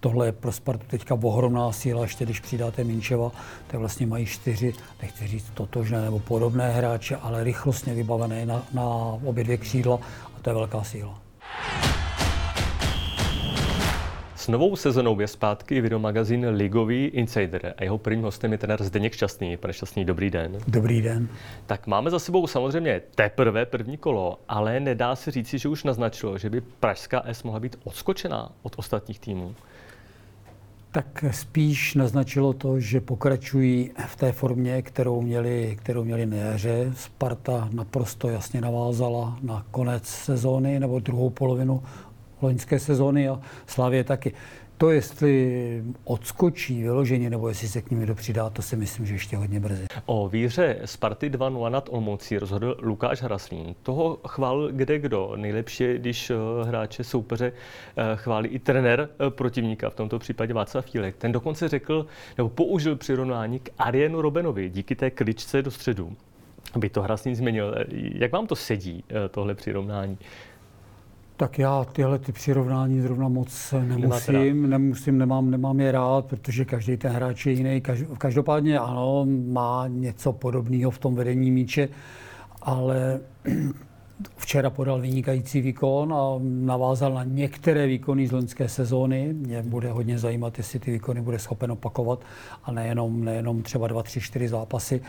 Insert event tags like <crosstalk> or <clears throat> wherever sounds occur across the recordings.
tohle je pro Spartu teďka ohromná síla, ještě když přidáte Minčeva, tak vlastně mají čtyři, nechci říct totožné nebo podobné hráče, ale rychlostně vybavené na, na obě dvě křídla a to je velká síla. S novou sezonou je zpátky videomagazín Ligový Insider a jeho prvním hostem je trenér Zdeněk Šťastný. Pane Šťastný, dobrý den. Dobrý den. Tak máme za sebou samozřejmě teprve první kolo, ale nedá se říci, že už naznačilo, že by Pražská S mohla být odskočená od ostatních týmů. Tak spíš naznačilo to, že pokračují v té formě, kterou měli, kterou měli na jaře. Sparta naprosto jasně navázala na konec sezóny nebo druhou polovinu loňské sezóny a Slavě taky. To, jestli odskočí vyloženě, nebo jestli se k nimi dopřidá, to si myslím, že ještě hodně brzy. O výhře Sparty 2-0 nad Olmoucí rozhodl Lukáš Hraslín. Toho chvál kde kdo. Nejlepší když eh, hráče soupeře eh, chválí i trenér eh, protivníka, v tomto případě Václav Fílek. Ten dokonce řekl, nebo použil přirovnání k Arienu Robenovi díky té kličce do středu. Aby to Hraslín změnil. Jak vám to sedí, tohle přirovnání? Tak já tyhle ty přirovnání zrovna moc nemusím, nemusím, nemám, nemám je rád, protože každý ten hráč je jiný. Každopádně ano, má něco podobného v tom vedení míče, ale <clears throat> včera podal vynikající výkon a navázal na některé výkony z loňské sezóny. Mě bude hodně zajímat, jestli ty výkony bude schopen opakovat a nejenom, nejenom třeba dva, tři, čtyři zápasy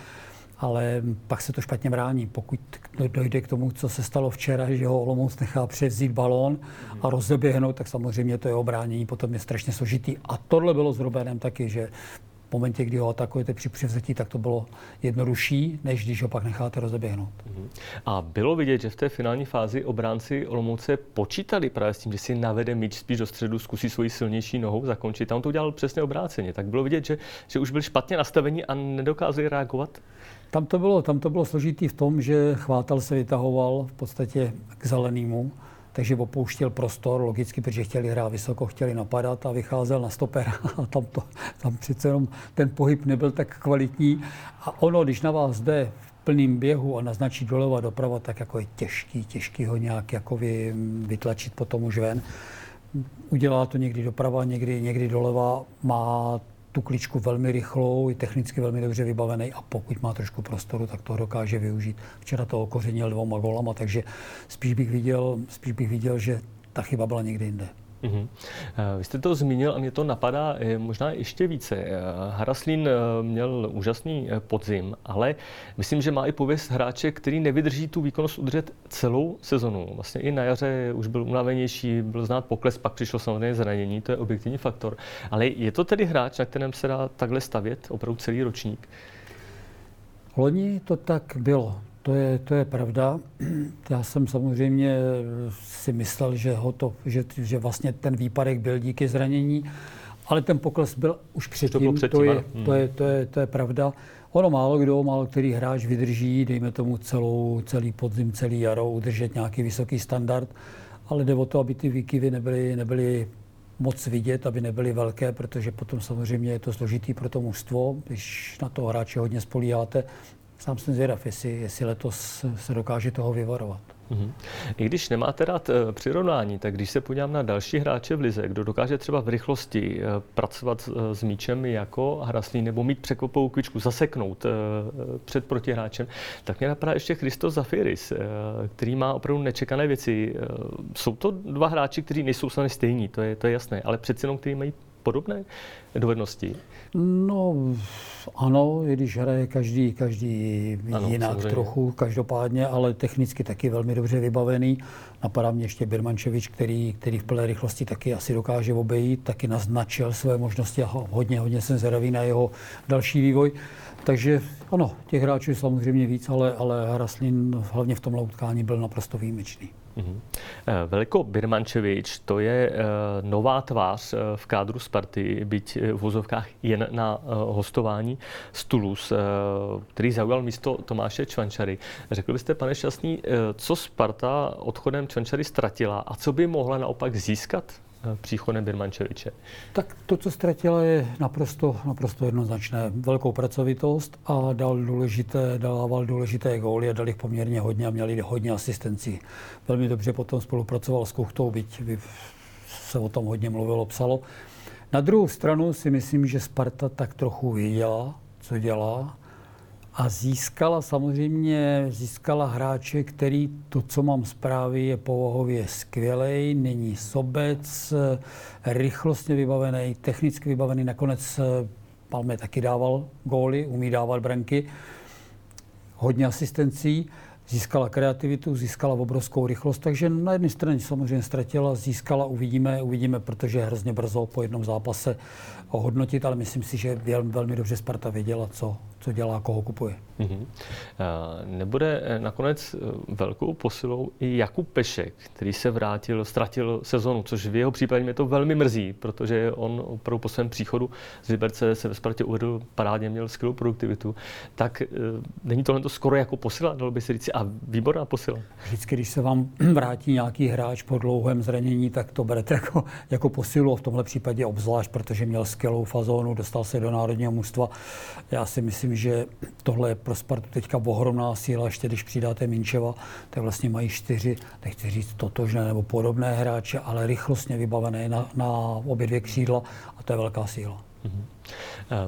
ale pak se to špatně brání. Pokud dojde k tomu, co se stalo včera, že ho Olomouc nechá převzít balón a rozeběhnout, tak samozřejmě to je obránění potom je strašně složitý. A tohle bylo s Robenem taky, že v momentě, kdy ho atakujete při převzetí, tak to bylo jednodušší, než když ho pak necháte rozeběhnout. Mhm. A bylo vidět, že v té finální fázi obránci Olomouce počítali právě s tím, že si navede míč spíš do středu, zkusí svoji silnější nohou zakončit. Tam to udělal přesně obráceně. Tak bylo vidět, že, že už byl špatně nastavení a nedokázali reagovat? Tam to bylo, tam to bylo složitý v tom, že chvátal se vytahoval v podstatě k zelenému, takže opouštěl prostor, logicky, protože chtěli hrát vysoko, chtěli napadat a vycházel na stoper. <laughs> A tam, to, tam přece jenom ten pohyb nebyl tak kvalitní. A ono, když na vás jde v plným běhu a naznačí doleva doprava, tak jako je těžký, těžký ho nějak jako vy, vytlačit potom už ven. Udělá to někdy doprava, někdy, někdy doleva, má tu kličku velmi rychlou, je technicky velmi dobře vybavený a pokud má trošku prostoru, tak to dokáže využít. Včera to okořenil dvouma golama, takže spíš bych viděl, spíš bych viděl že ta chyba byla někde jinde. Mm-hmm. Vy jste to zmínil a mě to napadá možná ještě více. Eh, Haraslín eh, měl úžasný podzim, ale myslím, že má i pověst hráče, který nevydrží tu výkonnost udržet celou sezonu. Vlastně i na jaře už byl unavenější, byl znát pokles, pak přišlo samozřejmě zranění, to je objektivní faktor. Ale je to tedy hráč, na kterém se dá takhle stavět opravdu celý ročník? Loni to tak bylo. To je, to je pravda. Já jsem samozřejmě si myslel, že, ho to, že, že vlastně ten výpadek byl díky zranění, ale ten pokles byl už předtím. To, předtím, to, je, to, je, to, je, to je pravda. Ono málo kdo, málo který hráč vydrží, dejme tomu celou, celý podzim, celý jaro, udržet nějaký vysoký standard, ale jde o to, aby ty výkyvy nebyly, nebyly moc vidět, aby nebyly velké, protože potom samozřejmě je to složitý pro to mužstvo, když na to hráče hodně spolíháte, sám jsem zvědav, jestli, jestli letos se dokáže toho vyvarovat. Mm-hmm. I když nemáte rád e, přirovnání, tak když se podívám na další hráče v lize, kdo dokáže třeba v rychlosti e, pracovat e, s míčem jako Hraslí nebo mít překvapovou kvičku, zaseknout před protihráčem, tak mě napadá ještě Christos Zafiris, který má opravdu nečekané věci. Jsou to dva hráči, kteří nejsou sami stejní, to je, to je jasné, ale přeci jenom, kteří mají podobné dovednosti? No, ano, i když hraje každý, každý ano, jinak samozřejmě. trochu, každopádně, ale technicky taky velmi dobře vybavený. Napadá mě ještě Birmančevič, který, který v plné rychlosti taky asi dokáže obejít, taky naznačil své možnosti a hodně, hodně jsem zvědavý na jeho další vývoj. Takže ano, těch hráčů je samozřejmě víc, ale, ale Hraslin hlavně v tom utkání byl naprosto výjimečný. Mm-hmm. Veliko Birmančevič, to je eh, nová tvář eh, v kádru Sparty, byť v vozovkách jen na hostování z Toulouse, který zaujal místo Tomáše Čvančary. Řekl byste, pane Šťastný, co Sparta odchodem Čvančary ztratila a co by mohla naopak získat příchodem Birmančeviče? Tak to, co ztratila, je naprosto, naprosto jednoznačné. Velkou pracovitost a dal důležité, dával důležité góly a dal jich poměrně hodně a měli hodně asistencí. Velmi dobře potom spolupracoval s Kuchtou, byť se o tom hodně mluvilo, psalo. Na druhou stranu si myslím, že Sparta tak trochu věděla, co dělá a získala samozřejmě získala hráče, který to, co mám zprávy, je povahově skvělý, není sobec, rychlostně vybavený, technicky vybavený, nakonec Palme taky dával góly, umí dávat branky, hodně asistencí, získala kreativitu, získala obrovskou rychlost, takže na jedné straně samozřejmě ztratila, získala, uvidíme, uvidíme, protože hrozně brzo po jednom zápase ohodnotit, ale myslím si, že velmi dobře Sparta věděla, co, co dělá, koho kupuje. Mm-hmm. Nebude eh, nakonec eh, velkou posilou i Jakub Pešek, který se vrátil, ztratil sezonu, což v jeho případě mě to velmi mrzí, protože on opravdu po svém příchodu z Liberce se ve Spartě uvedl parádně, měl skvělou produktivitu. Tak není tohle to skoro jako posila, dalo by se říct, a výborná posila. Vždycky, když se vám <clears throat> vrátí nějaký hráč po dlouhém zranění, tak to berete jako, jako posilu, v tomhle případě obzvlášť, protože měl skvělou fazónu, dostal se do národního mužstva. Já si myslím, že tohle je pro Spartu teďka ohromná síla, ještě když přidáte Minčeva, tak vlastně mají čtyři, nechci říct totožné nebo podobné hráče, ale rychlostně vybavené na, na obě dvě křídla a to je velká síla. Mm-hmm.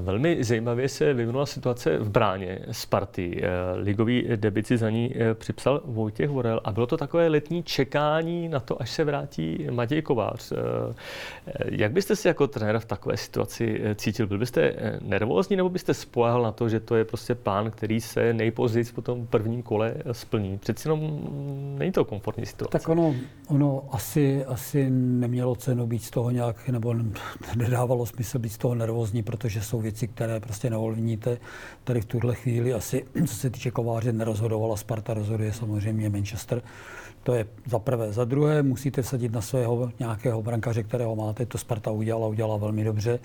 Velmi zajímavě se vyvinula situace v bráně Sparty. Eh, ligový debici za ní eh, připsal Vojtěch Vorel a bylo to takové letní čekání na to, až se vrátí Matěj Kovář. Eh, jak byste si jako trenér v takové situaci cítil? Byl byste nervózní nebo byste spolehal na to, že to je prostě plán, který se nejpozději po tom prvním kole splní? Přeci jenom není to komfortní situace. Tak ono, ono asi, asi nemělo cenu být z toho nějak, nebo nedávalo smysl být z toho nervózní, protože jsou věci, které prostě neovlivníte. Tady v tuhle chvíli asi, co se týče kováře, nerozhodovala Sparta, rozhoduje samozřejmě Manchester. To je za prvé. Za druhé musíte vsadit na svého nějakého brankaře, kterého máte. To Sparta udělala, udělala velmi dobře.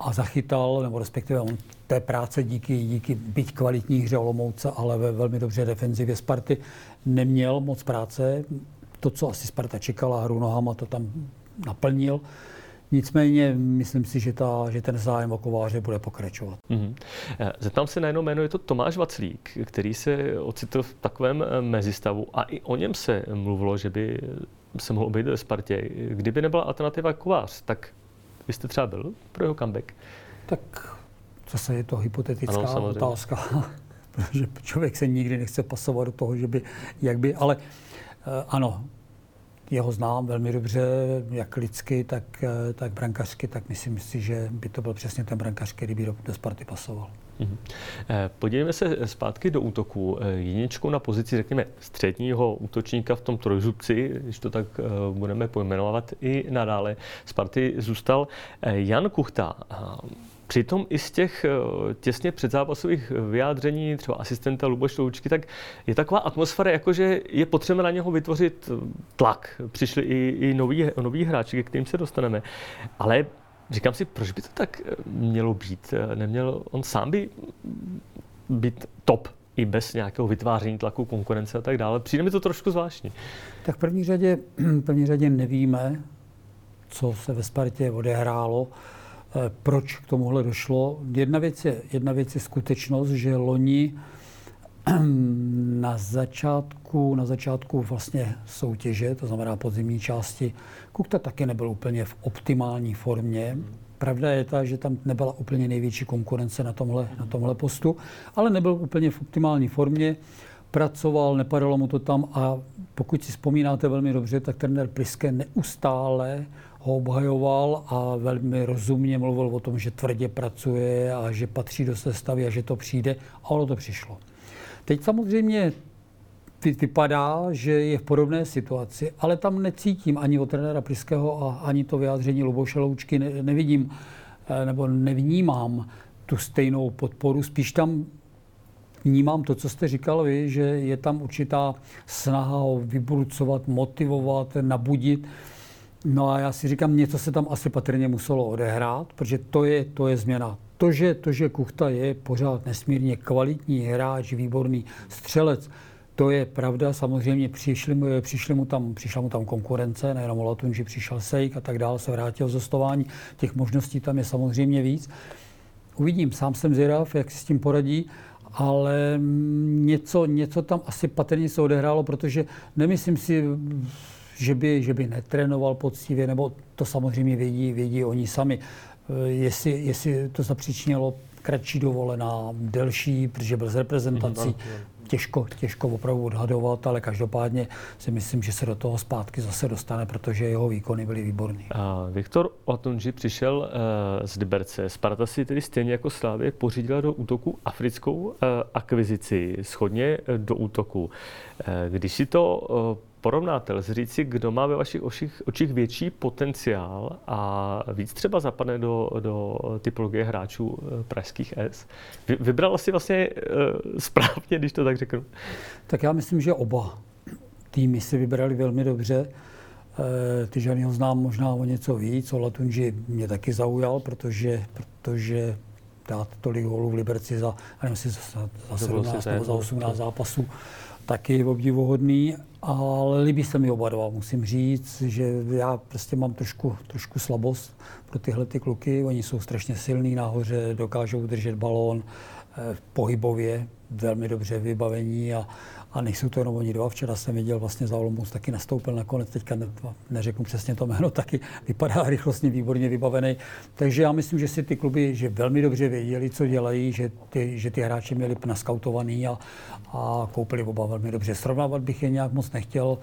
A zachytal, nebo respektive on té práce díky, díky byť kvalitní hře Olomouce, ale ve velmi dobře defenzivě Sparty neměl moc práce. To, co asi Sparta čekala, hru nohama, to tam naplnil. Nicméně myslím si, že, ta, že ten zájem o kováře bude pokračovat. Mm-hmm. Zeptám se na jedno jméno, je to Tomáš Vaclík, který se ocitl v takovém eh, mezistavu a i o něm se mluvilo, že by se mohl obejít ve Spartě. Kdyby nebyla alternativa Kovář, tak byste třeba byl pro jeho comeback? Tak zase je to hypotetická ano, otázka, <laughs> protože člověk se nikdy nechce pasovat do toho, že by, jak by, ale eh, ano, jeho znám velmi dobře, jak lidsky, tak, eh, tak brankařsky, tak myslím si, že by to byl přesně ten brankař, který by do, Sparty pasoval. Mhm. Eh, podívejme se zpátky do útoku. Eh, jedničkou na pozici, řekněme, středního útočníka v tom trojzubci, když to tak budeme pojmenovat i nadále, Sparty zůstal Jan Kuchta. Přitom i z těch eh, těsně předzápasových vyjádření třeba asistenta Luboš Loučky, tak je taková atmosféra, jako že je potřeba na něho vytvořit eh, tlak. Přišli i, i noví, noví hráči, ke kterým se dostaneme. Ale říkám si, proč by to tak eh, mělo být? Neměl on sám by být top i bez nějakého vytváření tlaku, konkurence a tak dále. Přijde mi to trošku zvláštní. Tak v první řadě, <clears throat> v první řadě nevíme, co se ve Spartě odehrálo. Eh, proč k tomuhle došlo. Jedna věc je, jedna věc je skutečnost, že loni <clears throat> na začátku, na začátku vlastně soutěže, to znamená podzimní části, Kukta taky nebyl úplně v optimální formě. Pravda je ta, že tam nebyla úplně největší konkurence na tomhle, na tomhle postu, ale nebyl úplně v optimální formě. Pracoval, nepadalo mu to tam a pokud si vzpomínáte velmi dobře, tak trenér Priske neustále ho obhajoval a velmi rozumně mluvil o tom, že tvrdě pracuje a že patří do sestavy a že to přijde a ono to přišlo. Teď samozřejmě vypadá, že je v podobné situaci, ale tam necítím ani od trenéra Priského a ani to vyjádření Luboše Loučky ne, nevidím eh, nebo nevnímám tu stejnou podporu. Spíš tam vnímám to, co jste říkal vy, že je tam určitá snaha ho vybrucovat, motivovat, nabudit. No a já si říkám, něco se tam asi patrně muselo odehrát, protože to je, to je změna. To že, to, že Kuchta je pořád nesmírně kvalitní hráč, výborný střelec, to je pravda, samozřejmě přišli mu, přišli mu tam, přišla mu tam konkurence, nejenom Olatun, že přišel Sejk a tak dále, se vrátil z zostování, těch možností tam je samozřejmě víc. Uvidím, sám jsem zvědav, jak si s tím poradí, ale něco, něco tam asi patrně se odehrálo, protože nemyslím si, že by, že by netrénoval poctivě, nebo to samozřejmě vědí, vědí oni sami. Eh, jestli, jestli to zapříčinilo kratší dovolená, delší, protože byl z reprezentací, těžko, těžko opravdu odhadovat, ale každopádně si myslím, že se do toho zpátky zase dostane, protože jeho výkony byly výborné. Viktor Otunji přišel uh, z Liberce. Sparta si tedy stejně jako Slávě pořídila do útoku africkou uh, akvizici, schodně do útoku. Uh, když si to uh, porovnáte, lze říci, kdo má ve vašich očích, očích větší potenciál a víc třeba zapadne do, do typologie hráčů eh, pražských S? Vy, vybral si vlastně uh, správně, když to tak řeknu. Tak já myslím, že oba týmy si vybrali velmi dobře. E, ty ženy ho znám možná o něco víc. O Latunži mě taky zaujal, protože, protože dát tolik gólů v Liberci za, nevím, za, za 17 nebo za 18 zápasů taky obdivuhodný, ale líbí se mi oba dva. Musím říct, že já prostě mám trošku, trošku slabost pro tyhle ty kluky. Oni jsou strašně silní nahoře, dokážou držet balón eh, pohybově, velmi dobře vybavení a, a nejsou to jenom oni dva. Včera jsem viděl vlastně za Olomouc taky nastoupil nakonec, teďka ne, neřeknu přesně to jméno, <laughs> taky vypadá rychlostně výborně vybavený. Takže já myslím, že si ty kluby že velmi dobře věděli, co dělají, že ty, že ty hráči měli naskautovaný a, a koupili oba velmi dobře. Srovnávat bych je nějak moc nechtěl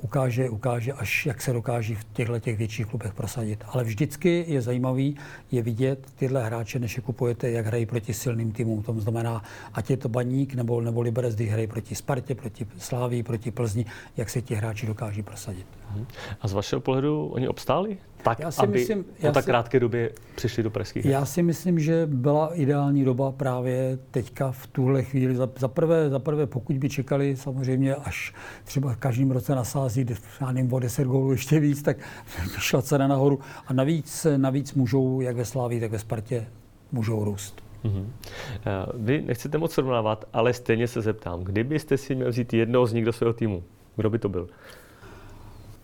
ukáže, ukáže, až jak se dokáží v těchto těch větších klubech prosadit. Ale vždycky je zajímavý je vidět tyhle hráče, než je kupujete, jak hrají proti silným týmům. To znamená, ať je to Baník nebo, nebo Liberec, když hrají proti Spartě, proti Slávii, proti Plzni, jak se ti hráči dokáží prosadit. Mhm. A z vašeho pohledu oni obstáli? Tak, já si aby myslím, po tak si, krátké době přišli do pražských Já si myslím, že byla ideální doba právě teďka v tuhle chvíli. Za, za, prvé, za prvé, pokud by čekali samozřejmě, až třeba každým roce nasází, já nevím, o 10 gólů ještě víc, tak <laughs> šla cena nahoru. A navíc, navíc můžou, jak ve Slávii, tak ve Spartě, můžou růst. Mm-hmm. Vy nechcete moc srovnávat, ale stejně se zeptám, kdybyste si měl vzít jednoho z nich do svého týmu, kdo by to byl?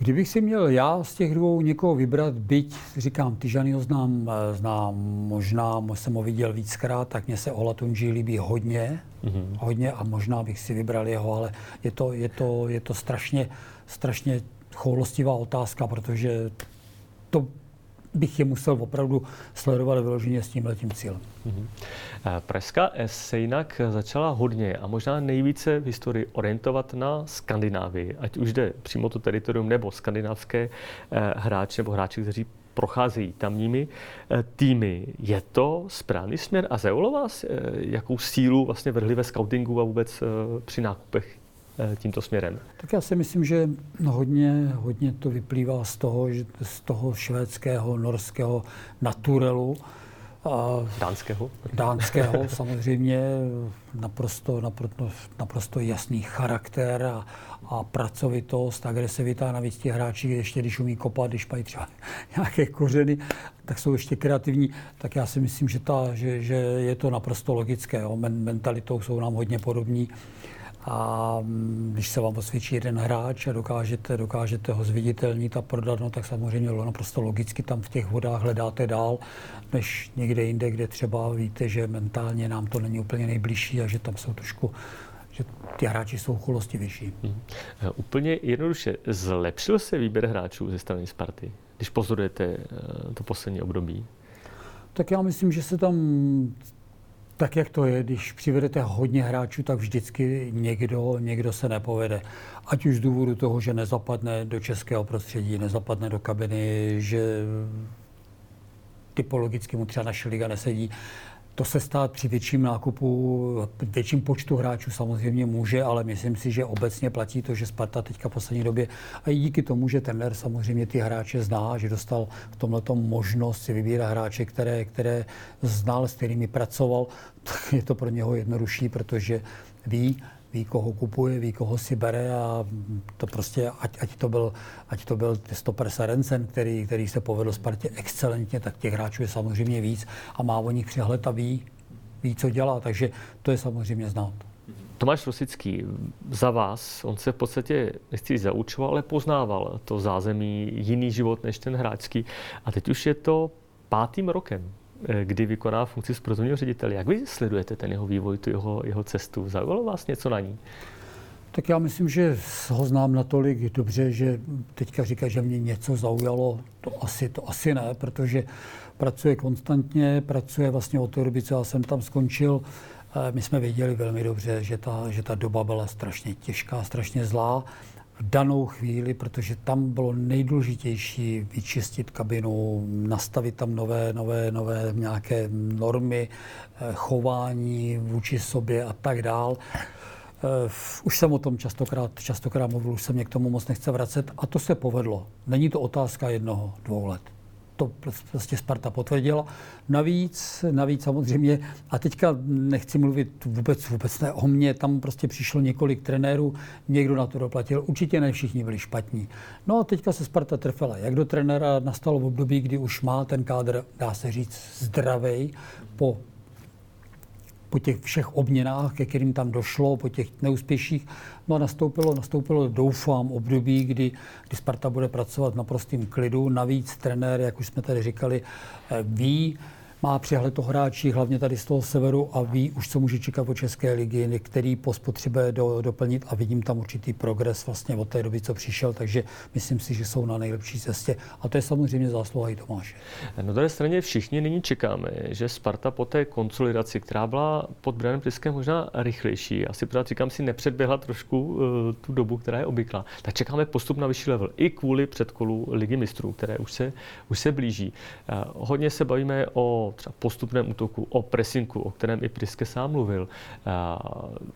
Kdybych si měl já z těch dvou někoho vybrat, byť říkám, Tyžany ho znám, eh, znám možná, jsem ho viděl víckrát, tak mě se Olatunji líbí hodně, mm-hmm. hodně a možná bych si vybral jeho, ale je to, je to, je to strašně, strašně choulostivá otázka, protože to bych je musel opravdu sledovat vyloženě s tímhletím cílem. Mm-hmm. Pražská se jinak začala hodně a možná nejvíce v historii orientovat na Skandinávii, ať už jde přímo to teritorium nebo skandinávské eh, hráče nebo hráči, kteří procházejí tamními eh, týmy. Je to správný směr a zaujalo vás, jakou sílu vlastně vrhli ve scoutingu a vůbec při nákupech tímto směrem? Tak já si myslím, že hodně, hodně to vyplývá z toho, že z toho švédského, norského naturelu, a dánského? Dánského <laughs> samozřejmě, naprosto, naprosto, naprosto jasný charakter a, a pracovitost, agresivita. Navíc ti hráči, ještě když umí kopat, když mají třeba <laughs> nějaké kořeny, tak jsou ještě kreativní. Tak já si myslím, že, ta, že, že je to naprosto logické. Jo. Mentalitou jsou nám hodně podobní. A mm, když se vám osvědčí jeden hráč a dokážete, dokážete ho zviditelnit a prodat, no, tak samozřejmě naprosto logicky tam v těch vodách hledáte dál, než někde jinde, kde třeba víte, že mentálně nám to není úplně nejbližší a že tam jsou trošku že ty hráči jsou chulostivější. Hmm. Úplně jednoduše, zlepšil se výběr hráčů ze strany Sparty, když pozorujete eh, to poslední období? Tak já myslím, že se tam tak, jak to je, když přivedete hodně hráčů, tak vždycky někdo, někdo se nepovede. Ať už z důvodu toho, že nezapadne do českého prostředí, nezapadne do kabiny, že typologicky mu třeba naše liga nesedí. To se stát při větším nákupu, větším počtu hráčů samozřejmě může, ale myslím si, že obecně platí to, že Sparta teďka v poslední době, a i díky tomu, že Tenner samozřejmě ty hráče zná, že dostal v tomhle možnost si vybírat hráče, které, které znal, s kterými pracoval, <laughs> tak je to pro něho jednodušší, protože ví, ví, koho kupuje, ví, koho si bere a to prostě, ať, ať to byl, ať to byl stoper Sarencen, který, který se povedl Spartě excelentně, tak těch hráčů je samozřejmě víc a má o nich přehled a ví, ví, co dělá, takže to je samozřejmě znát. Tomáš Rosický, za vás, on se v podstatě, nechci zaučoval, ale poznával to zázemí, jiný život než ten hráčský. A teď už je to pátým rokem, kdy vykoná funkci sportovního ředitele. Jak vy sledujete ten jeho vývoj, tu jeho, jeho cestu? Zaujalo vás něco na ní? Tak já myslím, že ho znám natolik dobře, že teďka říká, že mě něco zaujalo. To asi, to asi ne, protože pracuje konstantně, pracuje vlastně od té doby, co já jsem tam skončil. Eh, my jsme věděli velmi dobře, že ta, že ta doba byla strašně těžká, strašně zlá danou chvíli, protože tam bylo nejdůležitější vyčistit kabinu, nastavit tam nové, nové, nové nějaké normy, eh, chování vůči sobě a tak dál. Eh, už jsem o tom častokrát, častokrát mluvil, už se mě k tomu moc nechce vracet a to se povedlo. Není to otázka jednoho, dvou let to prostě Sparta potvrdila. Navíc, navíc samozřejmě, a teďka nechci mluvit vůbec, vůbec ne o mně, tam prostě přišlo několik trenérů, někdo na to doplatil, určitě ne všichni byli špatní. No a teďka se Sparta trefela. Jak do trenéra nastalo v období, kdy už má ten kádr, dá se říct, zdravý po po těch všech obměnách, ke kterým tam došlo, po těch neúspěších. No a nastoupilo, nastoupilo doufám, období, kdy, kdy Sparta bude pracovat v naprostým klidu. Navíc trenér, jak už jsme tady říkali, eh, ví, má přehled o hráči, hlavně tady z toho severu a ví už, co může čekat od České ligy, který post potřebuje do, doplnit a vidím tam určitý progres vlastně od té doby, co přišel, takže myslím si, že jsou na nejlepší cestě. A to je samozřejmě zásluha i Tomáše. Na druhé straně všichni nyní čekáme, že Sparta po té konsolidaci, která byla pod Branem Priskem možná rychlejší, asi pořád říkám si nepředběhla trošku uh, tu dobu, která je obvyklá, tak čekáme postup na vyšší level i kvůli předkolu Ligy mistrů, které už se, už se blíží. Uh, hodně se bavíme o třeba postupném útoku, o presinku, o kterém i Priske sám mluvil.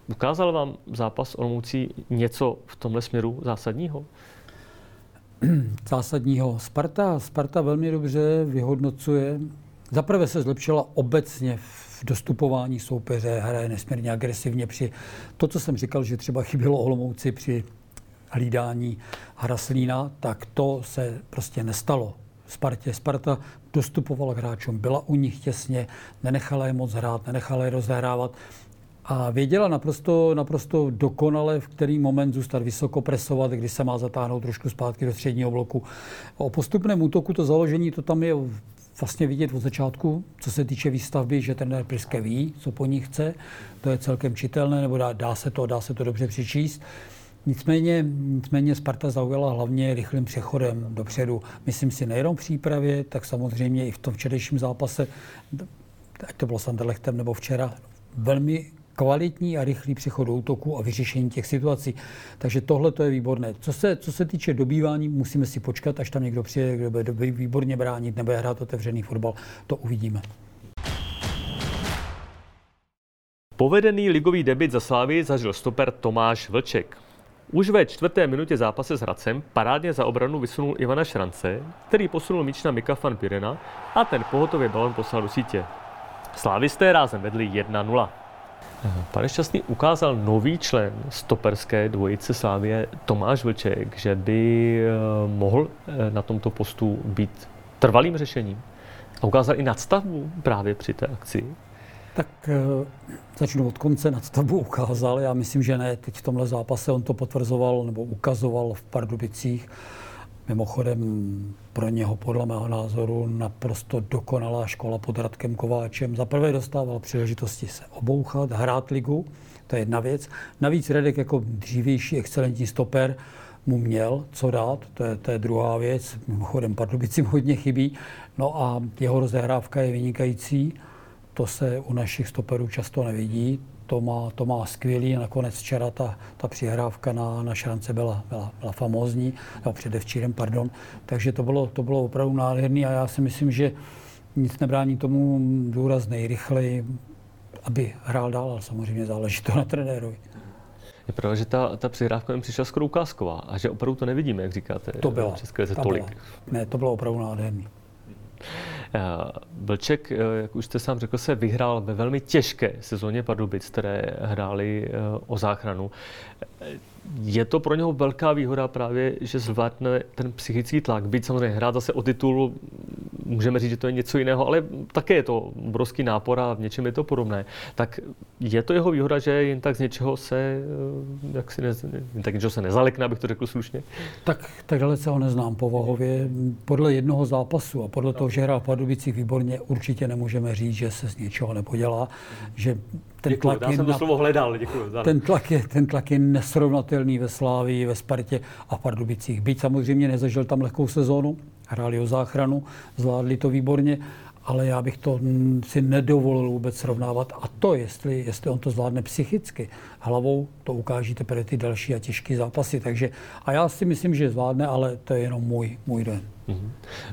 Ukázal vám zápas Olomoucí něco v tomhle směru zásadního? Zásadního. Sparta, Sparta velmi dobře vyhodnocuje. Zaprvé se zlepšila obecně v dostupování soupeře, hraje nesmírně agresivně při to, co jsem říkal, že třeba chybělo Olomouci při hlídání Hraslína, tak to se prostě nestalo. Spartě. Sparta dostupovala k hráčům, byla u nich těsně, nenechala je moc hrát, nenechala je rozehrávat a věděla naprosto, naprosto dokonale, v který moment zůstat vysoko presovat, kdy se má zatáhnout trošku zpátky do středního bloku. O postupném útoku to založení, to tam je vlastně vidět od začátku, co se týče výstavby, že ten Priske ví, co po ní chce. To je celkem čitelné, nebo dá, dá, se to, dá se to dobře přečíst. Nicméně, nicméně Sparta zaujala hlavně rychlým přechodem dopředu. Myslím si nejenom v přípravě, tak samozřejmě i v tom včerejším zápase, ať to bylo s Anderlechtem nebo včera, velmi kvalitní a rychlý přechod útoku a vyřešení těch situací. Takže tohle to je výborné. Co se, co se týče dobývání, musíme si počkat, až tam někdo přijde, kdo bude výborně bránit nebo hrát otevřený fotbal. To uvidíme. Povedený ligový debit za Slávy zažil stoper Tomáš Vlček. Už ve čtvrté minutě zápase s Hradcem parádně za obranu vysunul Ivana Šrance, který posunul míč na Mika van Pirena a ten pohotově balon poslal do sítě. Slávisté rázem vedli 1-0. Pane Šťastný ukázal nový člen stoperské dvojice Slávie Tomáš Vlček, že by eh, mohl eh, na tomto postu být trvalým řešením. A ukázal i nadstavbu právě při té akci. Tak eh, začnu od konce, nadstavbu ukázal. Já myslím, že ne. Teď v tomhle zápase on to potvrzoval nebo ukazoval v Pardubicích. Mimochodem pro něho podle mého názoru naprosto dokonalá škola pod Radkem Kováčem. Za prvé dostával příležitosti se obouchat, hrát ligu, to je jedna věc. Navíc Redek jako dřívější excelentní stoper mu měl co dát, to je, to je druhá věc. Mimochodem Pardubicím hodně chybí. No a jeho rozehrávka je vynikající. To se u našich stoperů často nevidí. To má, to má skvělý. Nakonec včera ta, ta přihrávka na, na šance byla, byla, byla famózní, no předevčírem, pardon. Takže to bylo, to bylo opravdu nádherný a já si myslím, že nic nebrání tomu důraz nejrychleji, aby hrál dál, ale samozřejmě záleží to na trenérovi. Je pravda, že ta, ta přihrávka jim přišla skoro ukázková a že opravdu to nevidíme, jak říkáte. To bylo. České tolik. Byla. Ne, to bylo opravdu nádherný. Vlček, eh, jak už jste sám řekl, se vyhrál ve velmi těžké sezóně Pardubic, které hráli eh, o záchranu. Je to pro něho velká výhoda právě, že zvládne ten psychický tlak. Byť samozřejmě hrát zase o titul můžeme říct, že to je něco jiného, ale také je to obrovský nápor a v něčem je to podobné. Tak je to jeho výhoda, že jen tak z něčeho se, eh, jak si ne, tak něčeho se nezalekne, abych to řekl slušně? Tak, tak dalece ho neznám povahově. Podle jednoho zápasu a podle toho, že hrál v Pardubicích výborně, určitě nemůžeme říct, že se z něčeho nepodělá, že ten děkuju, tlak já jsem to slovo hledal, děkuji. Ten tlak, je, ten tlak je nesrovnatelný ve Slávii, ve Spartě a v Pardubicích. Byť samozřejmě nezažil tam lehkou sezónu, hráli o záchranu, zvládli to výborně, ale já bych to si nedovolil vůbec srovnávat. A to, jestli, jestli on to zvládne psychicky, hlavou, to ukáží teprve ty další a těžké zápasy. Takže, a já si myslím, že zvládne, ale to je jenom můj, můj den. Mm-hmm.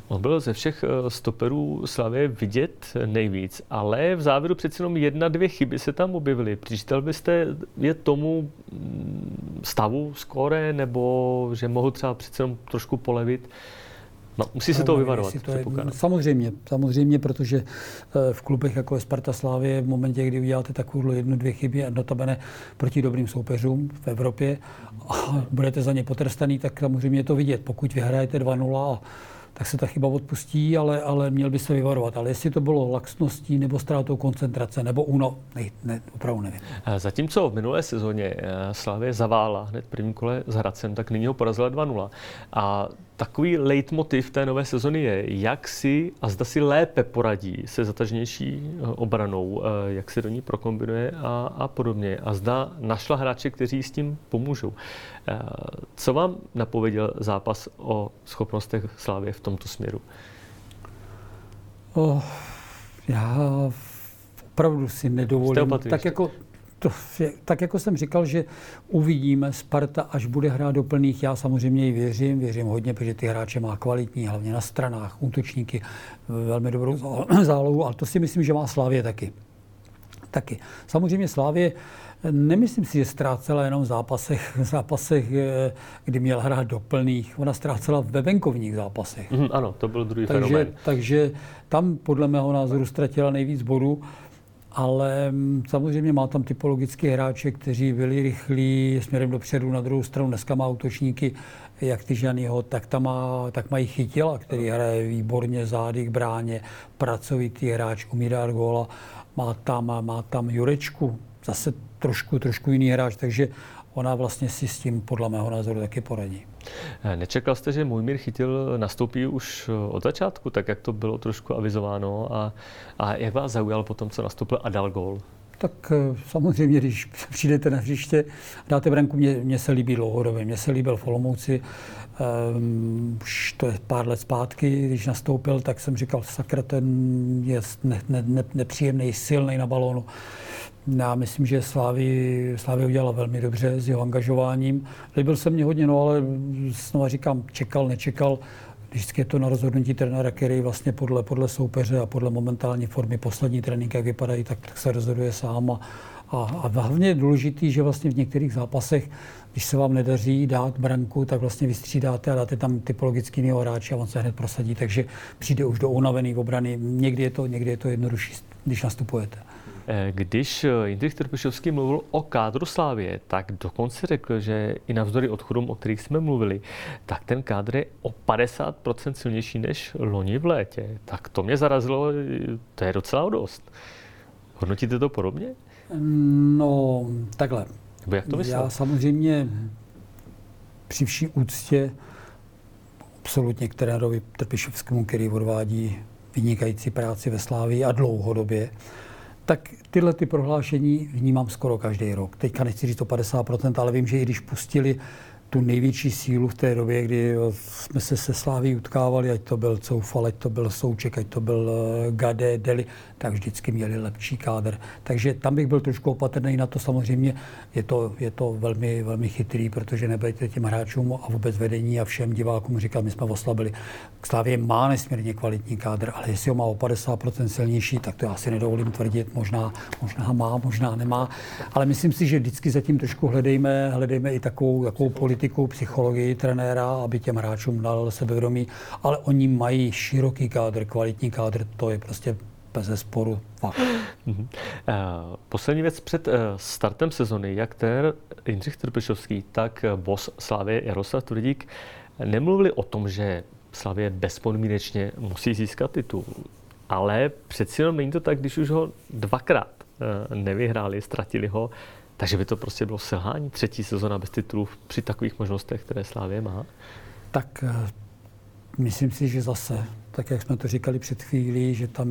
On byl ze všech eh, stoperů Slavě vidět nejvíc, ale v závěru přece jenom jedna, dvě chyby se tam objevily. Přičítal byste je tomu mm, stavu skóre, nebo že mohl třeba přece jenom trošku polevit? No, musí se to vyvarovat. To je, samozřejmě, samozřejmě, protože eh, v klubech jako je Sparta Slávě v momentě, kdy uděláte takovou jednu, dvě chyby a notabene proti dobrým soupeřům v Evropě a budete za ně potrestaný, tak samozřejmě je to vidět. Pokud vyhrajete 2-0 a tak se ta chyba odpustí, ale, ale měl by se vyvarovat. Ale jestli to bylo laxností nebo ztrátou koncentrace nebo uno, ne, ne, opravdu nevím. Zatímco v minulé sezóně eh, Slávě zavála hned prvním kole s Hradcem, tak nyní ho porazila 2-0. A takový leitmotiv té nové sezony je, jak si a zda si lépe poradí se zatažnější eh, obranou, eh, jak se do ní prokombinuje a, a podobně. A zda našla hráče, kteří s tím pomůžou. Eh, co vám napověděl zápas o schopnostech Slávě v tomto směru? Oh, já opravdu si nedovolím. Tak jako to, tak jako jsem říkal, že uvidíme Sparta, až bude hrát do plných. Já samozřejmě i věřím, věřím hodně, protože ty hráče má kvalitní, hlavně na stranách, útočníky, velmi dobrou <clears throat> zálohu, ale to si myslím, že má Slávě taky. Taky. Samozřejmě Slávě Nemyslím si, že ztrácela jenom v zápasech, v zápasech, eh, kdy měl hrát do plných. Ona ztrácela ve venkovních zápasech. Mm, ano, to byl druhý takže, fenomén. Takže tam podle mého názoru ztratila nejvíc bodů ale mm, samozřejmě má tam typologické hráče, kteří byli rychlí směrem dopředu, na druhou stranu dneska má útočníky jak ty Žanyho, tak, tam má, tak mají chytila, který hraje výborně zády k bráně, pracovitý hráč, umí dát góla, má tam, má tam Jurečku, zase trošku, trošku jiný hráč, takže ona vlastně si s tím podle mého názoru taky poradí. Eh, nečekal jste, že Mujmír chytil nastoupí už eh, od začátku, tak jak to bylo trošku avizováno a, a jak vás zaujal potom, co nastoupil a dal gól? Tak eh, samozřejmě, když <laughs> přijdete na hřiště, dáte branku, mě, mě se líbí dlouhodobě. Mně se líbil v Olomouci, um, už to je pár let zpátky, když nastoupil, tak jsem říkal, sakra, ten je ne, ne, ne, nepříjemný, silný na balónu. Já myslím, že Slávy, Slávy udělala velmi dobře s jeho angažováním. Líbil se mě hodně, no ale znovu říkám, čekal, nečekal. Vždycky je to na rozhodnutí trenéra, který vlastně podle, podle soupeře a podle momentální formy poslední trénink, jak vypadají, tak, tak se rozhoduje sám. A, a, a hlavně je důležité, že vlastně v některých zápasech, když se vám nedaří dát branku, tak vlastně vystřídáte a dáte tam typologický hráče a on se hned prosadí, takže přijde už do unavený obrany. Někdy je to, někdy je to jednodušší, když nastupujete. Eh, když eh, Jindřich Trpišovský mluvil o kádru Slávě, tak dokonce řekl, že i navzdory odchodům, o kterých jsme mluvili, tak ten kádr je o 50% silnější než loni v létě. Tak to mě zarazilo, to je docela dost. Hodnotíte to podobně? No, takhle. Nebo jak to myslel? Já samozřejmě při vší úctě absolutně k trenérovi Trpišovskému, který odvádí vynikající práci ve Slávii a dlouhodobě, tak tyhle ty prohlášení vnímám skoro každý rok. Teďka nechci říct to 50%, ale vím, že i když pustili tu největší sílu v té době, kdy jsme se se Sláví utkávali, ať to byl Coufal, ať to byl Souček, ať to byl eh, Gade, Deli, tak vždycky měli lepší kádr. Takže tam bych byl trošku opatrný na to. Samozřejmě je to, je to velmi, velmi chytrý, protože nebudete těm hráčům a vůbec vedení a všem divákům říkat, my jsme oslabili. Slávě má nesmírně kvalitní kádr, ale jestli ho má o 50% silnější, tak to já si nedovolím tvrdit. Možná, možná má, možná nemá. Ale myslím si, že vždycky zatím trošku hledejme, hledejme i takovou, takovou politiku, psychologii trenéra, aby těm hráčům dal sebevědomí. Ale oni mají široký kádr, kvalitní kádr, to je prostě bez sporu. Mm-hmm. Poslední věc před eh, startem sezony, jak ter Jindřich Trpišovský, tak boss Slávy Jaroslav Tvrdík nemluvili o tom, že Slavě bezpodmínečně musí získat titul. Ale přeci jenom není to tak, když už ho dvakrát eh, nevyhráli, ztratili ho, takže by to prostě bylo selhání třetí sezona bez titulů při takových možnostech, které Slávě má? Tak eh, myslím si, že zase, tak jak jsme to říkali před chvílí, že tam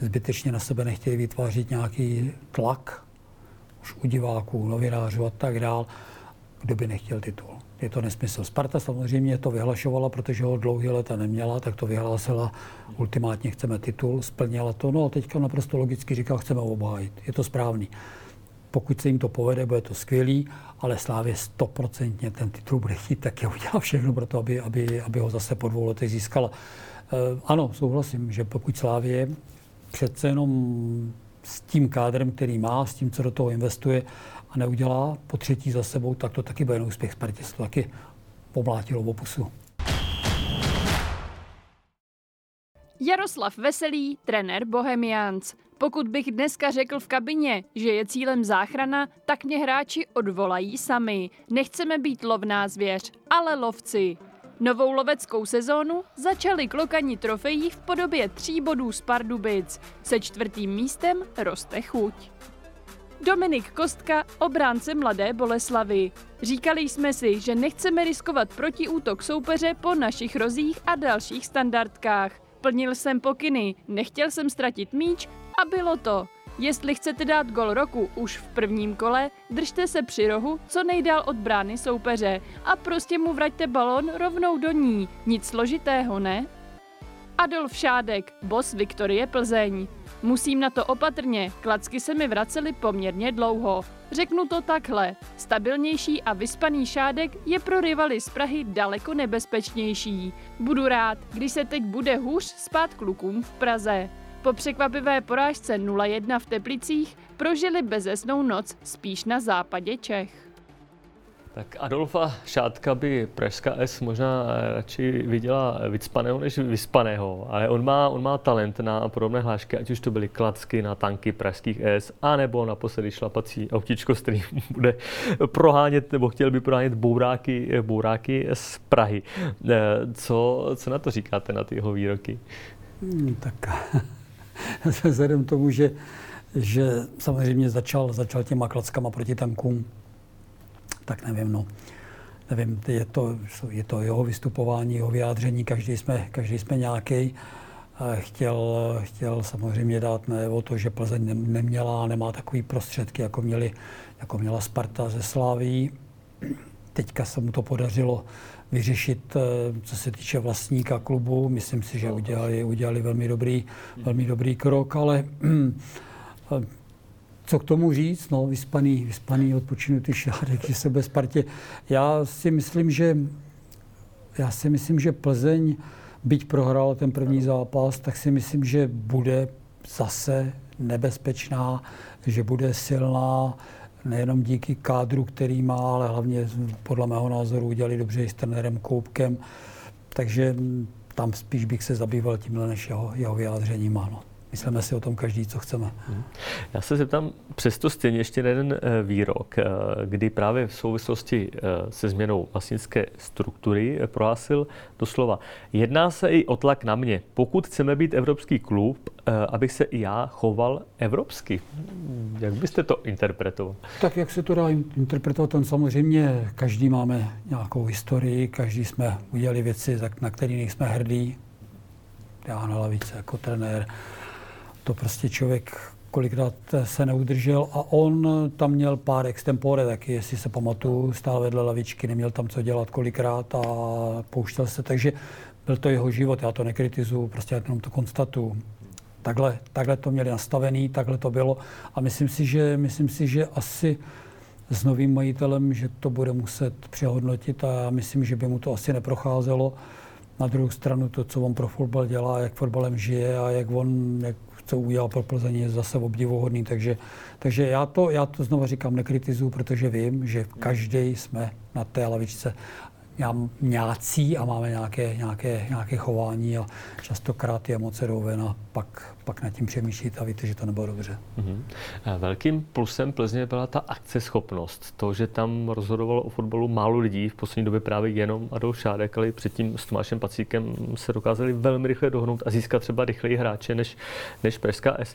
zbytečně na sebe nechtějí vytvářet nějaký tlak, už u diváků, novinářů a tak dál, kdo by nechtěl titul. Je to nesmysl. Sparta samozřejmě to vyhlašovala, protože ho dlouhý leta neměla, tak to vyhlásila. Ultimátně chceme titul, splnila to. No a teďka naprosto logicky říká, chceme obhájit. Je to správný. Pokud se jim to povede, bude to skvělý, ale Slávě stoprocentně ten titul bude chtít, tak je udělá všechno pro to, aby, aby, aby ho zase po dvou letech získala. E, ano, souhlasím, že pokud Slávě přece jenom s tím kádrem, který má, s tím, co do toho investuje a neudělá po třetí za sebou, tak to taky bude neúspěch Spartě. To taky pomlátilo v opusu. Jaroslav Veselý, trenér Bohemians. Pokud bych dneska řekl v kabině, že je cílem záchrana, tak mě hráči odvolají sami. Nechceme být lovná zvěř, ale lovci. Novou loveckou sezónu začali klokani trofejí v podobě tří bodů z Pardubic. Se čtvrtým místem roste chuť. Dominik Kostka, obránce Mladé Boleslavy. Říkali jsme si, že nechceme riskovat protiútok soupeře po našich rozích a dalších standardkách. Plnil jsem pokyny, nechtěl jsem ztratit míč a bylo to. Jestli chcete dát gol roku už v prvním kole, držte se při rohu co nejdál od brány soupeře a prostě mu vraťte balon rovnou do ní. Nic složitého, ne? Adolf Šádek, boss Viktorie Plzeň. Musím na to opatrně, klacky se mi vracely poměrně dlouho. Řeknu to takhle, stabilnější a vyspaný šádek je pro rivaly z Prahy daleko nebezpečnější. Budu rád, když se teď bude hůř spát klukům v Praze. Po překvapivé porážce 0-1 v Teplicích prožili bezesnou noc spíš na západě Čech. Tak Adolfa Šátka by Pražská S možná radši viděla vycpaného než vyspaného, ale on má, on má talent na podobné hlášky, ať už to byly klacky na tanky pražských S, anebo naposledy šlapací autičko, s kterým <laughs> bude prohánět, nebo chtěl by prohánět bouráky, bouráky z Prahy. Eh, co, co na to říkáte, na ty jeho výroky? Hmm, tak <laughs> vzhledem tomu, že, že samozřejmě začal, začal těma klackama proti tankům, tak nevím, no. Nevím, je to, je to jeho vystupování, jeho vyjádření, každý jsme, každý jsme nějaký. Chtěl, chtěl samozřejmě dát najevo to, že Plzeň neměla nemá takový prostředky, jako, měli, jako měla Sparta ze Sláví. Teďka se mu to podařilo vyřešit, eh, co se týče vlastníka klubu. Myslím si, že udělali, udělali velmi, dobrý, velmi dobrý krok, ale co k tomu říct, no, vyspaný, vyspaný odpočinutý šádek, že se bez partě. Já si myslím, že já si myslím, že Plzeň, byť prohrál ten první zápas, tak si myslím, že bude zase nebezpečná, že bude silná, nejenom díky kádru, který má, ale hlavně podle mého názoru udělali dobře i s trenérem Koupkem. Takže tam spíš bych se zabýval tímhle než jeho, jeho vyjádřením. Ano. Myslíme si o tom každý, co chceme. Mhm. Já se zeptám přesto stejně ještě na jeden eh, výrok, eh, kdy právě v souvislosti eh, se změnou vlastnické struktury prohlásil doslova, jedná se i o tlak na mě. Pokud chceme být evropský klub, abych se i já choval evropsky. Jak byste to interpretoval? Tak jak se to dá interpretovat, tam samozřejmě každý máme nějakou historii, každý jsme udělali věci, na které nejsme hrdí. Já na lavice jako trenér, to prostě člověk kolikrát se neudržel a on tam měl pár extempore taky, jestli se pamatuju, stál vedle lavičky, neměl tam co dělat kolikrát a pouštěl se, takže byl to jeho život, já to nekritizuju, prostě jenom to konstatuju. Takhle, takhle to měli nastavený, takhle to bylo a myslím si, že, myslím si, že asi s novým majitelem, že to bude muset přehodnotit a já myslím, že by mu to asi neprocházelo. Na druhou stranu to, co on pro fotbal dělá, jak fotbalem žije a jak on, jak co udělal pro Plzeň, je zase obdivuhodný. Takže, takže já, to, já to znovu říkám, nekritizuju, protože vím, že každý jsme na té lavičce nějací a máme nějaké, nějaké, nějaké chování a častokrát ty emoce jdou ven a pak, pak nad tím přemýšlít a víte, že to nebylo dobře. Mm-hmm. Velkým plusem Plzně byla ta akceschopnost. To, že tam rozhodovalo o fotbalu málo lidí, v poslední době právě jenom Adolf Šádek, ale předtím s Tomášem Pacíkem se dokázali velmi rychle dohnout a získat třeba rychleji hráče než, než Pražská S.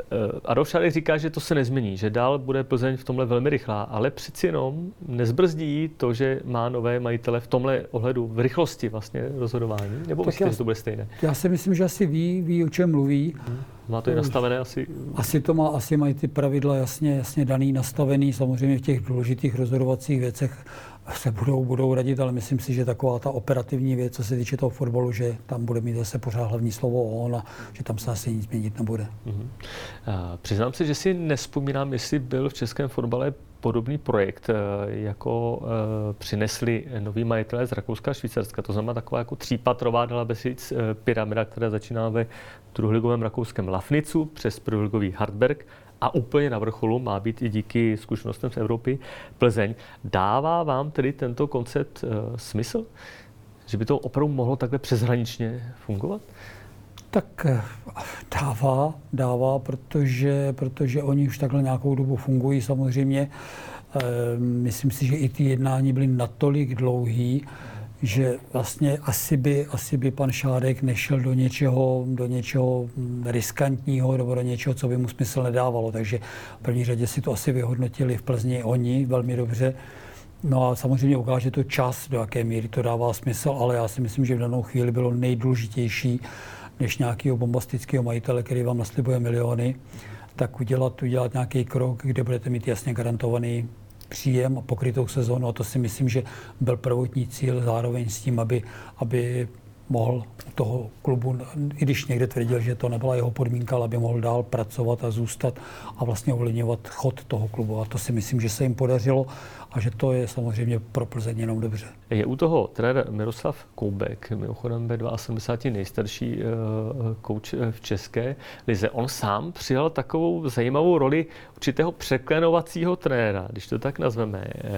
Eh, Adolf Šádek říká, že to se nezmění, že dál bude Plzeň v tomhle velmi rychlá, ale přeci jenom nezbrzdí to, že má nové majitele v tomhle ohledu v rychlosti vlastně rozhodování? Nebo myslíte, já, že to bude stejné? Já si myslím, že asi ví, ví o čem mluví. Hmm. Má to i nastavené asi? Asi to má, asi mají ty pravidla jasně, jasně daný, nastavený, samozřejmě v těch důležitých rozhodovacích věcech se budou, budou radit, ale myslím si, že taková ta operativní věc, co se týče toho fotbalu, že tam bude mít zase pořád hlavní slovo on a že tam se asi nic měnit nebude. Mm-hmm. přiznám se, že si nespomínám, jestli byl v českém fotbale podobný projekt, eh, jako eh, přinesli noví majitelé z Rakouska a Švýcarska. To znamená taková jako třípatrová, dala by říct, eh, pyramida, která začíná ve druholigovém rakouském Lafnicu přes prvoligový Hartberg a úplně na vrcholu má být i díky zkušenostem z Evropy Plzeň. Dává vám tedy tento koncept uh, smysl? Že by to opravdu mohlo takhle přeshraničně fungovat? Tak eh, dává, dává, protože, protože oni už takhle nějakou dobu fungují samozřejmě. E, myslím si, že i ty jednání byly natolik dlouhý, že vlastně asi by, asi by pan Šádek nešel do něčeho, do něčeho riskantního nebo do něčeho, co by mu smysl nedávalo. Takže v první řadě si to asi vyhodnotili v Plzni oni velmi dobře. No a samozřejmě ukáže to čas, do jaké míry to dává smysl, ale já si myslím, že v danou chvíli bylo nejdůležitější, než nějakého bombastického majitele, který vám naslibuje miliony, tak udělat, udělat nějaký krok, kde budete mít jasně garantovaný příjem a pokrytou sezónu a to si myslím, že byl prvotní cíl zároveň s tím, aby, aby mohl toho klubu, i když někde tvrdil, že to nebyla jeho podmínka, ale aby mohl dál pracovat a zůstat a vlastně ovlivňovat chod toho klubu. A to si myslím, že se jim podařilo a že to je samozřejmě pro Plzeň jenom dobře. Je u toho trenér Miroslav Koubek, mimochodem ve 72 nejstarší kouč eh, v České lize. On sám přijal takovou zajímavou roli určitého překlenovacího trenéra, když to tak nazveme. Eh,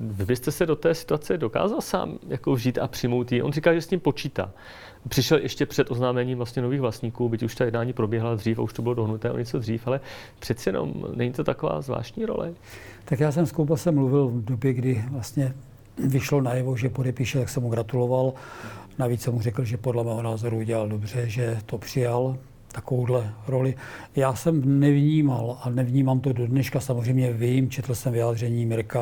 vy byste se do té situace dokázal sám jako vžít a přijmout ji. On říká, že s tím počítá. Přišel ještě před oznámením vlastně nových vlastníků, byť už ta jednání proběhla dřív a už to bylo dohnuté o něco dřív, ale přeci jenom není to taková zvláštní role. Tak já jsem s Koubasem mluvil v době, kdy vlastně vyšlo najevo, že podepíše, tak jsem mu gratuloval. Navíc jsem mu řekl, že podle mého názoru udělal dobře, že to přijal takovouhle roli. Já jsem nevnímal a nevnímám to do dneška, samozřejmě vím, četl jsem vyjádření Mirka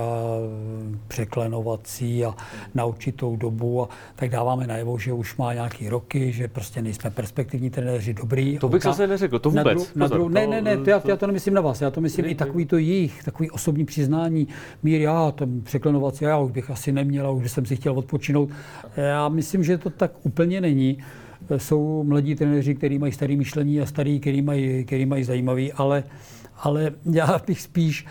překlenovací a na určitou dobu a tak dáváme najevo, že už má nějaký roky, že prostě nejsme perspektivní trenéři dobrý. To bych zase neřekl, to vůbec. Na dru, na dru, ne, ne, ne, to já, já to nemyslím na vás, já to myslím ne, i takový to jejich, takový osobní přiznání. Mír, já tam překlenovací, já už bych asi neměla, už jsem si chtěl odpočinout. Já myslím, že to tak úplně není jsou mladí trenéři, kteří mají starý myšlení a starý, který mají, který mají zajímavý, ale, ale já bych spíš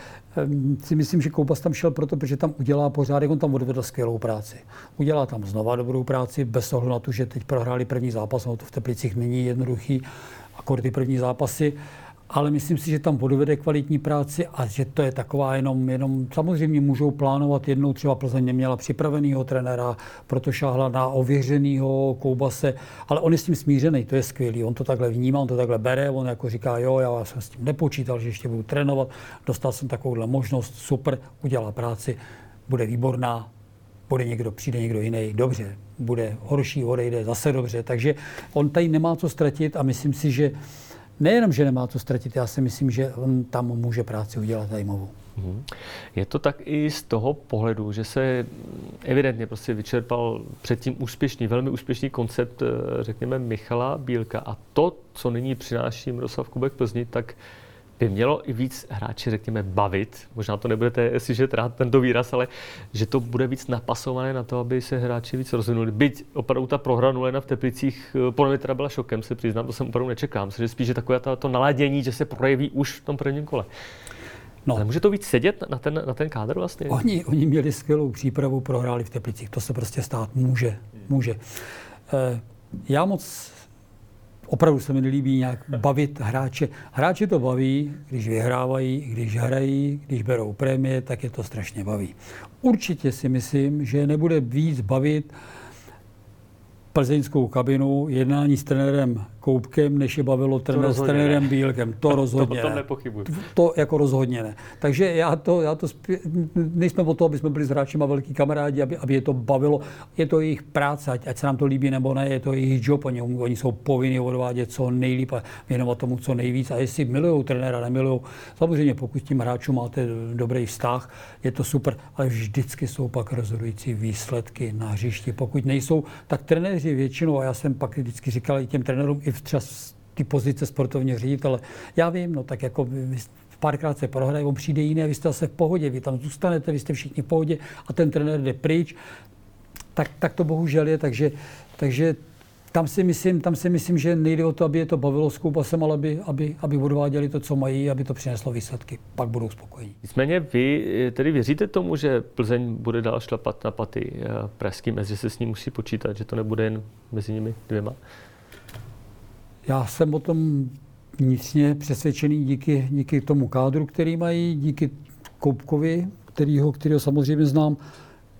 si myslím, že Koupas tam šel proto, protože tam udělá pořádek, on tam odvedl skvělou práci. Udělá tam znova dobrou práci, bez ohledu na to, že teď prohráli první zápas, no to v Teplicích není jednoduchý, akor ty první zápasy ale myslím si, že tam odvede kvalitní práci a že to je taková jenom, jenom samozřejmě můžou plánovat jednou, třeba Plzeň neměla připravenýho trenéra, proto šáhla na ověřenýho Koubase, ale on je s tím smířený, to je skvělý, on to takhle vnímá, on to takhle bere, on jako říká, jo, já jsem s tím nepočítal, že ještě budu trénovat, dostal jsem takovouhle možnost, super, udělá práci, bude výborná, bude někdo, přijde někdo jiný, dobře, bude horší, odejde, zase dobře, takže on tady nemá co ztratit a myslím si, že nejenom, že nemá co ztratit, já si myslím, že on tam může práci udělat zajímavou. Mhm. Je to tak i z toho pohledu, že se evidentně prostě vyčerpal předtím úspěšný, velmi úspěšný koncept, eh, řekněme, Michala Bílka a to, co nyní přináší Miroslav Kubek Plzni, tak by mělo i víc hráči, řekněme, bavit. Možná to nebudete slyšet rád tento výraz, ale že to bude víc napasované na to, aby se hráči víc rozvinuli. Byť opravdu ta prohra 0 v Teplicích, eh, podle mě teda byla šokem, se přiznám, to jsem opravdu nečekám. Že spíš, že takové to, to naladění, že se projeví už v tom prvním kole. No. Ale může to víc sedět na ten, na ten kádr vlastně? Oni, oni měli skvělou přípravu, prohráli v Teplicích. To se prostě stát může. může. E, já moc opravdu se mi nelíbí nějak bavit hráče. Hráče to baví, když vyhrávají, když hrají, když berou prémie, tak je to strašně baví. Určitě si myslím, že nebude víc bavit plzeňskou kabinu jednání s trenérem Koupkem, než je bavilo trenér s trenérem Bílkem. To rozhodně <laughs> to, to nepochybuji. To jako rozhodně ne. Takže já to, já to spě... nejsme o to, aby jsme byli s hráčima velký kamarádi, aby, aby je to bavilo. Je to jejich práce, ať, ať se nám to líbí nebo ne, je to jejich job. Oni, oni jsou povinni odvádět co nejlíp a věnovat tomu co nejvíc. A jestli milují trenéra, nemilují, samozřejmě pokud s tím hráčům máte dobrý vztah, je to super, ale vždycky jsou pak rozhodující výsledky na hřišti. Pokud nejsou, tak trenéři většinou, a já jsem pak vždycky říkal i těm trenérům, i třeba ty pozice sportovního ředitele. Já vím, no tak jako párkrát se prohraje, on přijde jiný a vy jste zase v pohodě, vy tam zůstanete, vy jste všichni v pohodě a ten trenér jde pryč. Tak, tak to bohužel je, takže, takže tam si, myslím, tam si myslím, že nejde o to, aby je to bavilo s Koupasem, ale aby, aby, aby odváděli to, co mají, aby to přineslo výsledky. Pak budou spokojení. Nicméně vy tedy věříte tomu, že Plzeň bude dál šlapat na paty eh, pražským, že se s ním musí počítat, že to nebude jen mezi nimi dvěma? Já jsem o tom vnitřně přesvědčený díky, díky tomu kádru, který mají, díky Koupkovi, kterýho, kterýho samozřejmě znám.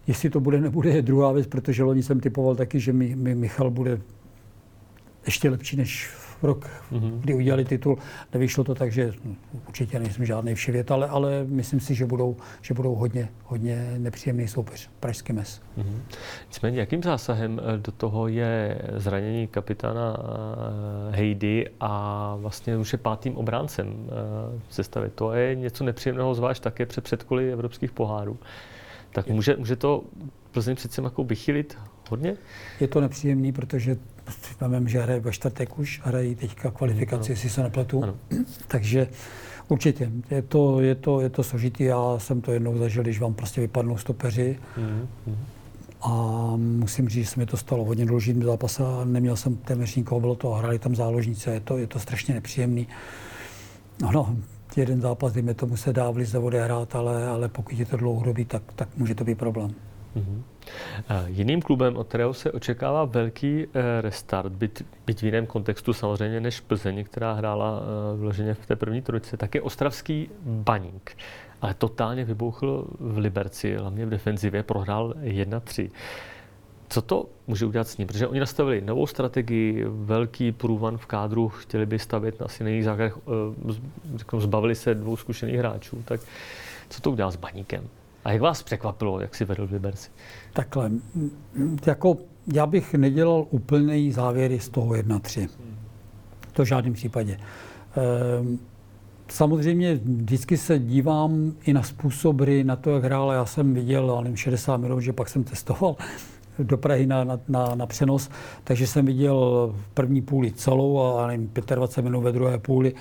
Jestli to bude, <laughs> nebude, je druhá věc, protože loni jsem typoval taky, že mi, mi Michal bude ještě lepší než rok, mm-hmm. kdy udělali titul. Nevyšlo to tak, že určitě nejsem žádný vševět, ale, ale myslím si, že budou, že budou hodně, hodně nepříjemný soupeř, Pražský mes. Mm-hmm. Nicméně, jakým zásahem eh, do toho je zranění kapitána eh, Hejdy a vlastně už je pátým obráncem eh, sestavy? To je něco nepříjemného, zvlášť také před předkoly evropských pohárů. Tak může, může to Plzeň přece jako vychylit hodně? Je to nepříjemný, protože vím, že hraje ve čtvrtek už, hrají teďka kvalifikaci, jestli se nepletu. Ano. Takže určitě, je to, je, to, je to složitý. Já jsem to jednou zažil, když vám prostě vypadnou stopeři. Mm-hmm. A musím říct, že se mi to stalo hodně důležitým zápas a neměl jsem téměř nikoho, bylo to, hráli tam záložnice, je to, je to strašně nepříjemný. No, no, jeden zápas, dejme tomu, se dá v lize odehrát, ale, ale pokud je to dlouhodobý, tak, tak může to být problém. Mm-hmm. Jiným klubem, od kterého se očekává velký eh, restart, byť, byť v jiném kontextu samozřejmě než Plzeň, která hrála eh, vloženě v té první trojice, tak je ostravský baník. Ale totálně vybouchl v Liberci, hlavně v defenzivě, prohrál 1-3. Co to může udělat s ním? Protože oni nastavili novou strategii, velký průvan v kádru, chtěli by stavět na nejích základech, eh, zbavili se dvou zkušených hráčů, tak co to udělá s baníkem? A jak vás překvapilo, jak si vedl v Liberci? Takhle, jako já bych nedělal úplný závěry z toho 1-3. To v žádném případě. Ehm, samozřejmě vždycky se dívám i na způsob hry, na to, jak hrál. Já jsem viděl, ale 60 minut, že pak jsem testoval <laughs> do Prahy na, na, na, na přenos, takže jsem viděl v první půli celou a nevím, 25 minut ve druhé půli.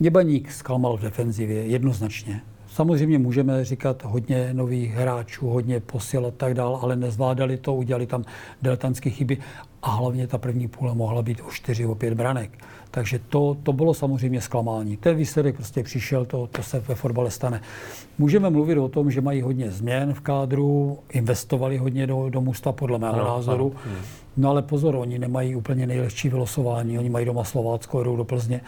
Mě baník zklamal v defenzivě, jednoznačně. Samozřejmě můžeme říkat hodně nových hráčů, hodně posil a tak dál, ale nezvládali to, udělali tam diletantské chyby a hlavně ta první půle mohla být o 4 o 5 branek. Takže to, to bylo samozřejmě zklamání. Ten výsledek prostě přišel, to, to se ve fotbale stane. Můžeme mluvit o tom, že mají hodně změn v kádru, investovali hodně do, do musta, podle mého no, názoru. No, no ale pozor, oni nemají úplně nejlehčí vylosování, oni mají doma Slovácko, jdou do Plzně.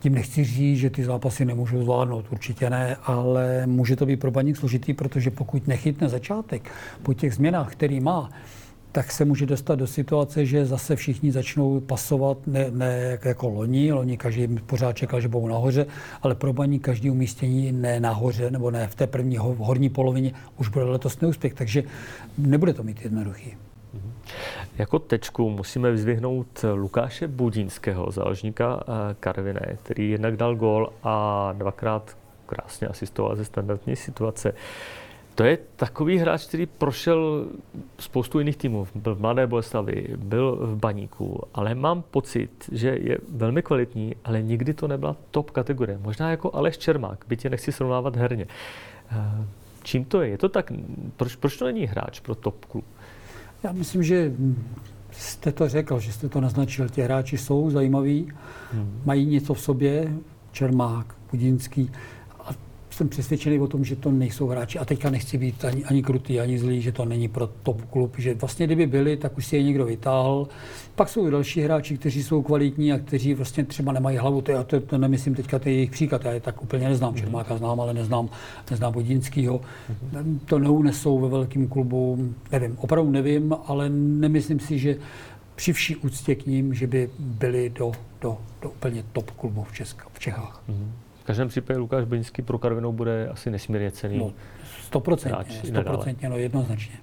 Tím nechci říct, že ty zápasy nemůžou zvládnout, určitě ne, ale může to být pro baník složitý, protože pokud nechytne začátek po těch změnách, který má, tak se může dostat do situace, že zase všichni začnou pasovat, ne, ne jako loni, loni každý pořád čekal, že budou nahoře, ale pro baní každý umístění ne nahoře, nebo ne v té první horní polovině, už bude letos neúspěch, takže nebude to mít jednoduchý. Jako tečku musíme vyzvihnout Lukáše Budínského, záložníka eh, Karviné, který jednak dal gól a dvakrát krásně asistoval ze standardní situace. To je takový hráč, který prošel spoustu jiných týmů. Byl v Mladé Boleslavi, byl v Baníku, ale mám pocit, že je velmi kvalitní, ale nikdy to nebyla top kategorie. Možná jako Aleš Čermák, byť nechci srovnávat herně. Eh, čím to je? Je to tak, proč, proč to není hráč pro top klub? Já myslím, že jste to řekl, že jste to naznačil. Ti hráči jsou zajímaví, hmm. mají něco v sobě, Čermák, Pudinský. Jsem přesvědčený o tom, že to nejsou hráči. A teďka nechci být ani, ani krutý, ani zlý, že to není pro top klub. Že vlastně kdyby byli, tak už si je někdo vytáhl. Pak jsou další hráči, kteří jsou kvalitní a kteří vlastně třeba nemají hlavu. To, já to, to nemyslím teďka ty jejich příklad, já je tak úplně neznám. Čermáka znám, ale neznám, neznám Bodínskýho. To neunesou ve velkém klubu, nevím, opravdu nevím, ale nemyslím si, že při vší úctě k ním, že by byli do, do, do úplně top klubu v, Česka, v Čechách. Mm-hmm. V každém případě Lukáš Beňský pro Karvinou bude asi nesmírně cený. No, stoprocentně, stoprocentně, no, jednoznačně.